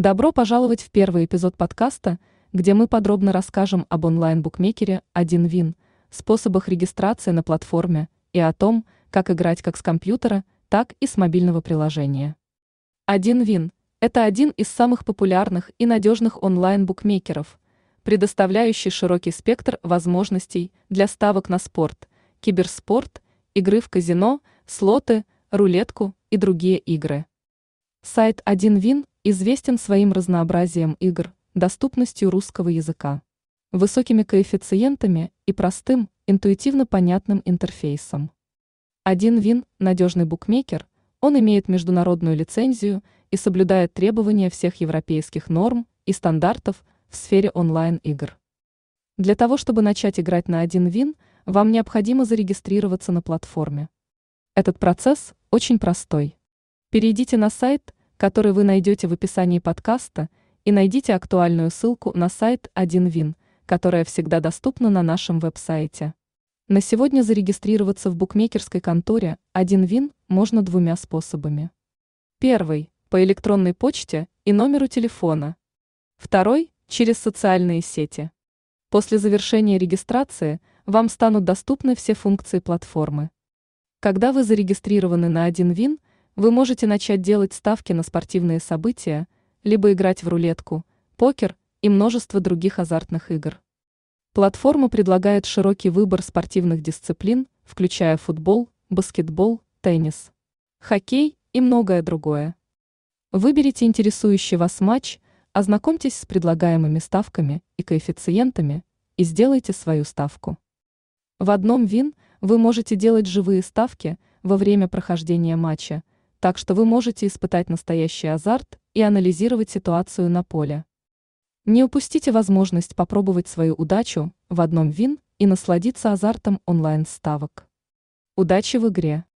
Добро пожаловать в первый эпизод подкаста, где мы подробно расскажем об онлайн-букмекере «1Вин», способах регистрации на платформе и о том, как играть как с компьютера, так и с мобильного приложения. «1Вин» – это один из самых популярных и надежных онлайн-букмекеров, предоставляющий широкий спектр возможностей для ставок на спорт, киберспорт, игры в казино, слоты, рулетку и другие игры. Сайт 1Вин известен своим разнообразием игр, доступностью русского языка, высокими коэффициентами и простым, интуитивно понятным интерфейсом. 1Вин – надежный букмекер, он имеет международную лицензию и соблюдает требования всех европейских норм и стандартов в сфере онлайн-игр. Для того, чтобы начать играть на 1Вин, вам необходимо зарегистрироваться на платформе. Этот процесс очень простой. Перейдите на сайт, который вы найдете в описании подкаста, и найдите актуальную ссылку на сайт 1Вин, которая всегда доступна на нашем веб-сайте. На сегодня зарегистрироваться в букмекерской конторе 1Вин можно двумя способами. Первый – по электронной почте и номеру телефона. Второй – через социальные сети. После завершения регистрации вам станут доступны все функции платформы. Когда вы зарегистрированы на 1Вин, вы можете начать делать ставки на спортивные события, либо играть в рулетку, покер и множество других азартных игр. Платформа предлагает широкий выбор спортивных дисциплин, включая футбол, баскетбол, теннис, хоккей и многое другое. Выберите интересующий вас матч, ознакомьтесь с предлагаемыми ставками и коэффициентами и сделайте свою ставку. В одном ВИН вы можете делать живые ставки во время прохождения матча, так что вы можете испытать настоящий азарт и анализировать ситуацию на поле. Не упустите возможность попробовать свою удачу в одном ВИН и насладиться азартом онлайн-ставок. Удачи в игре!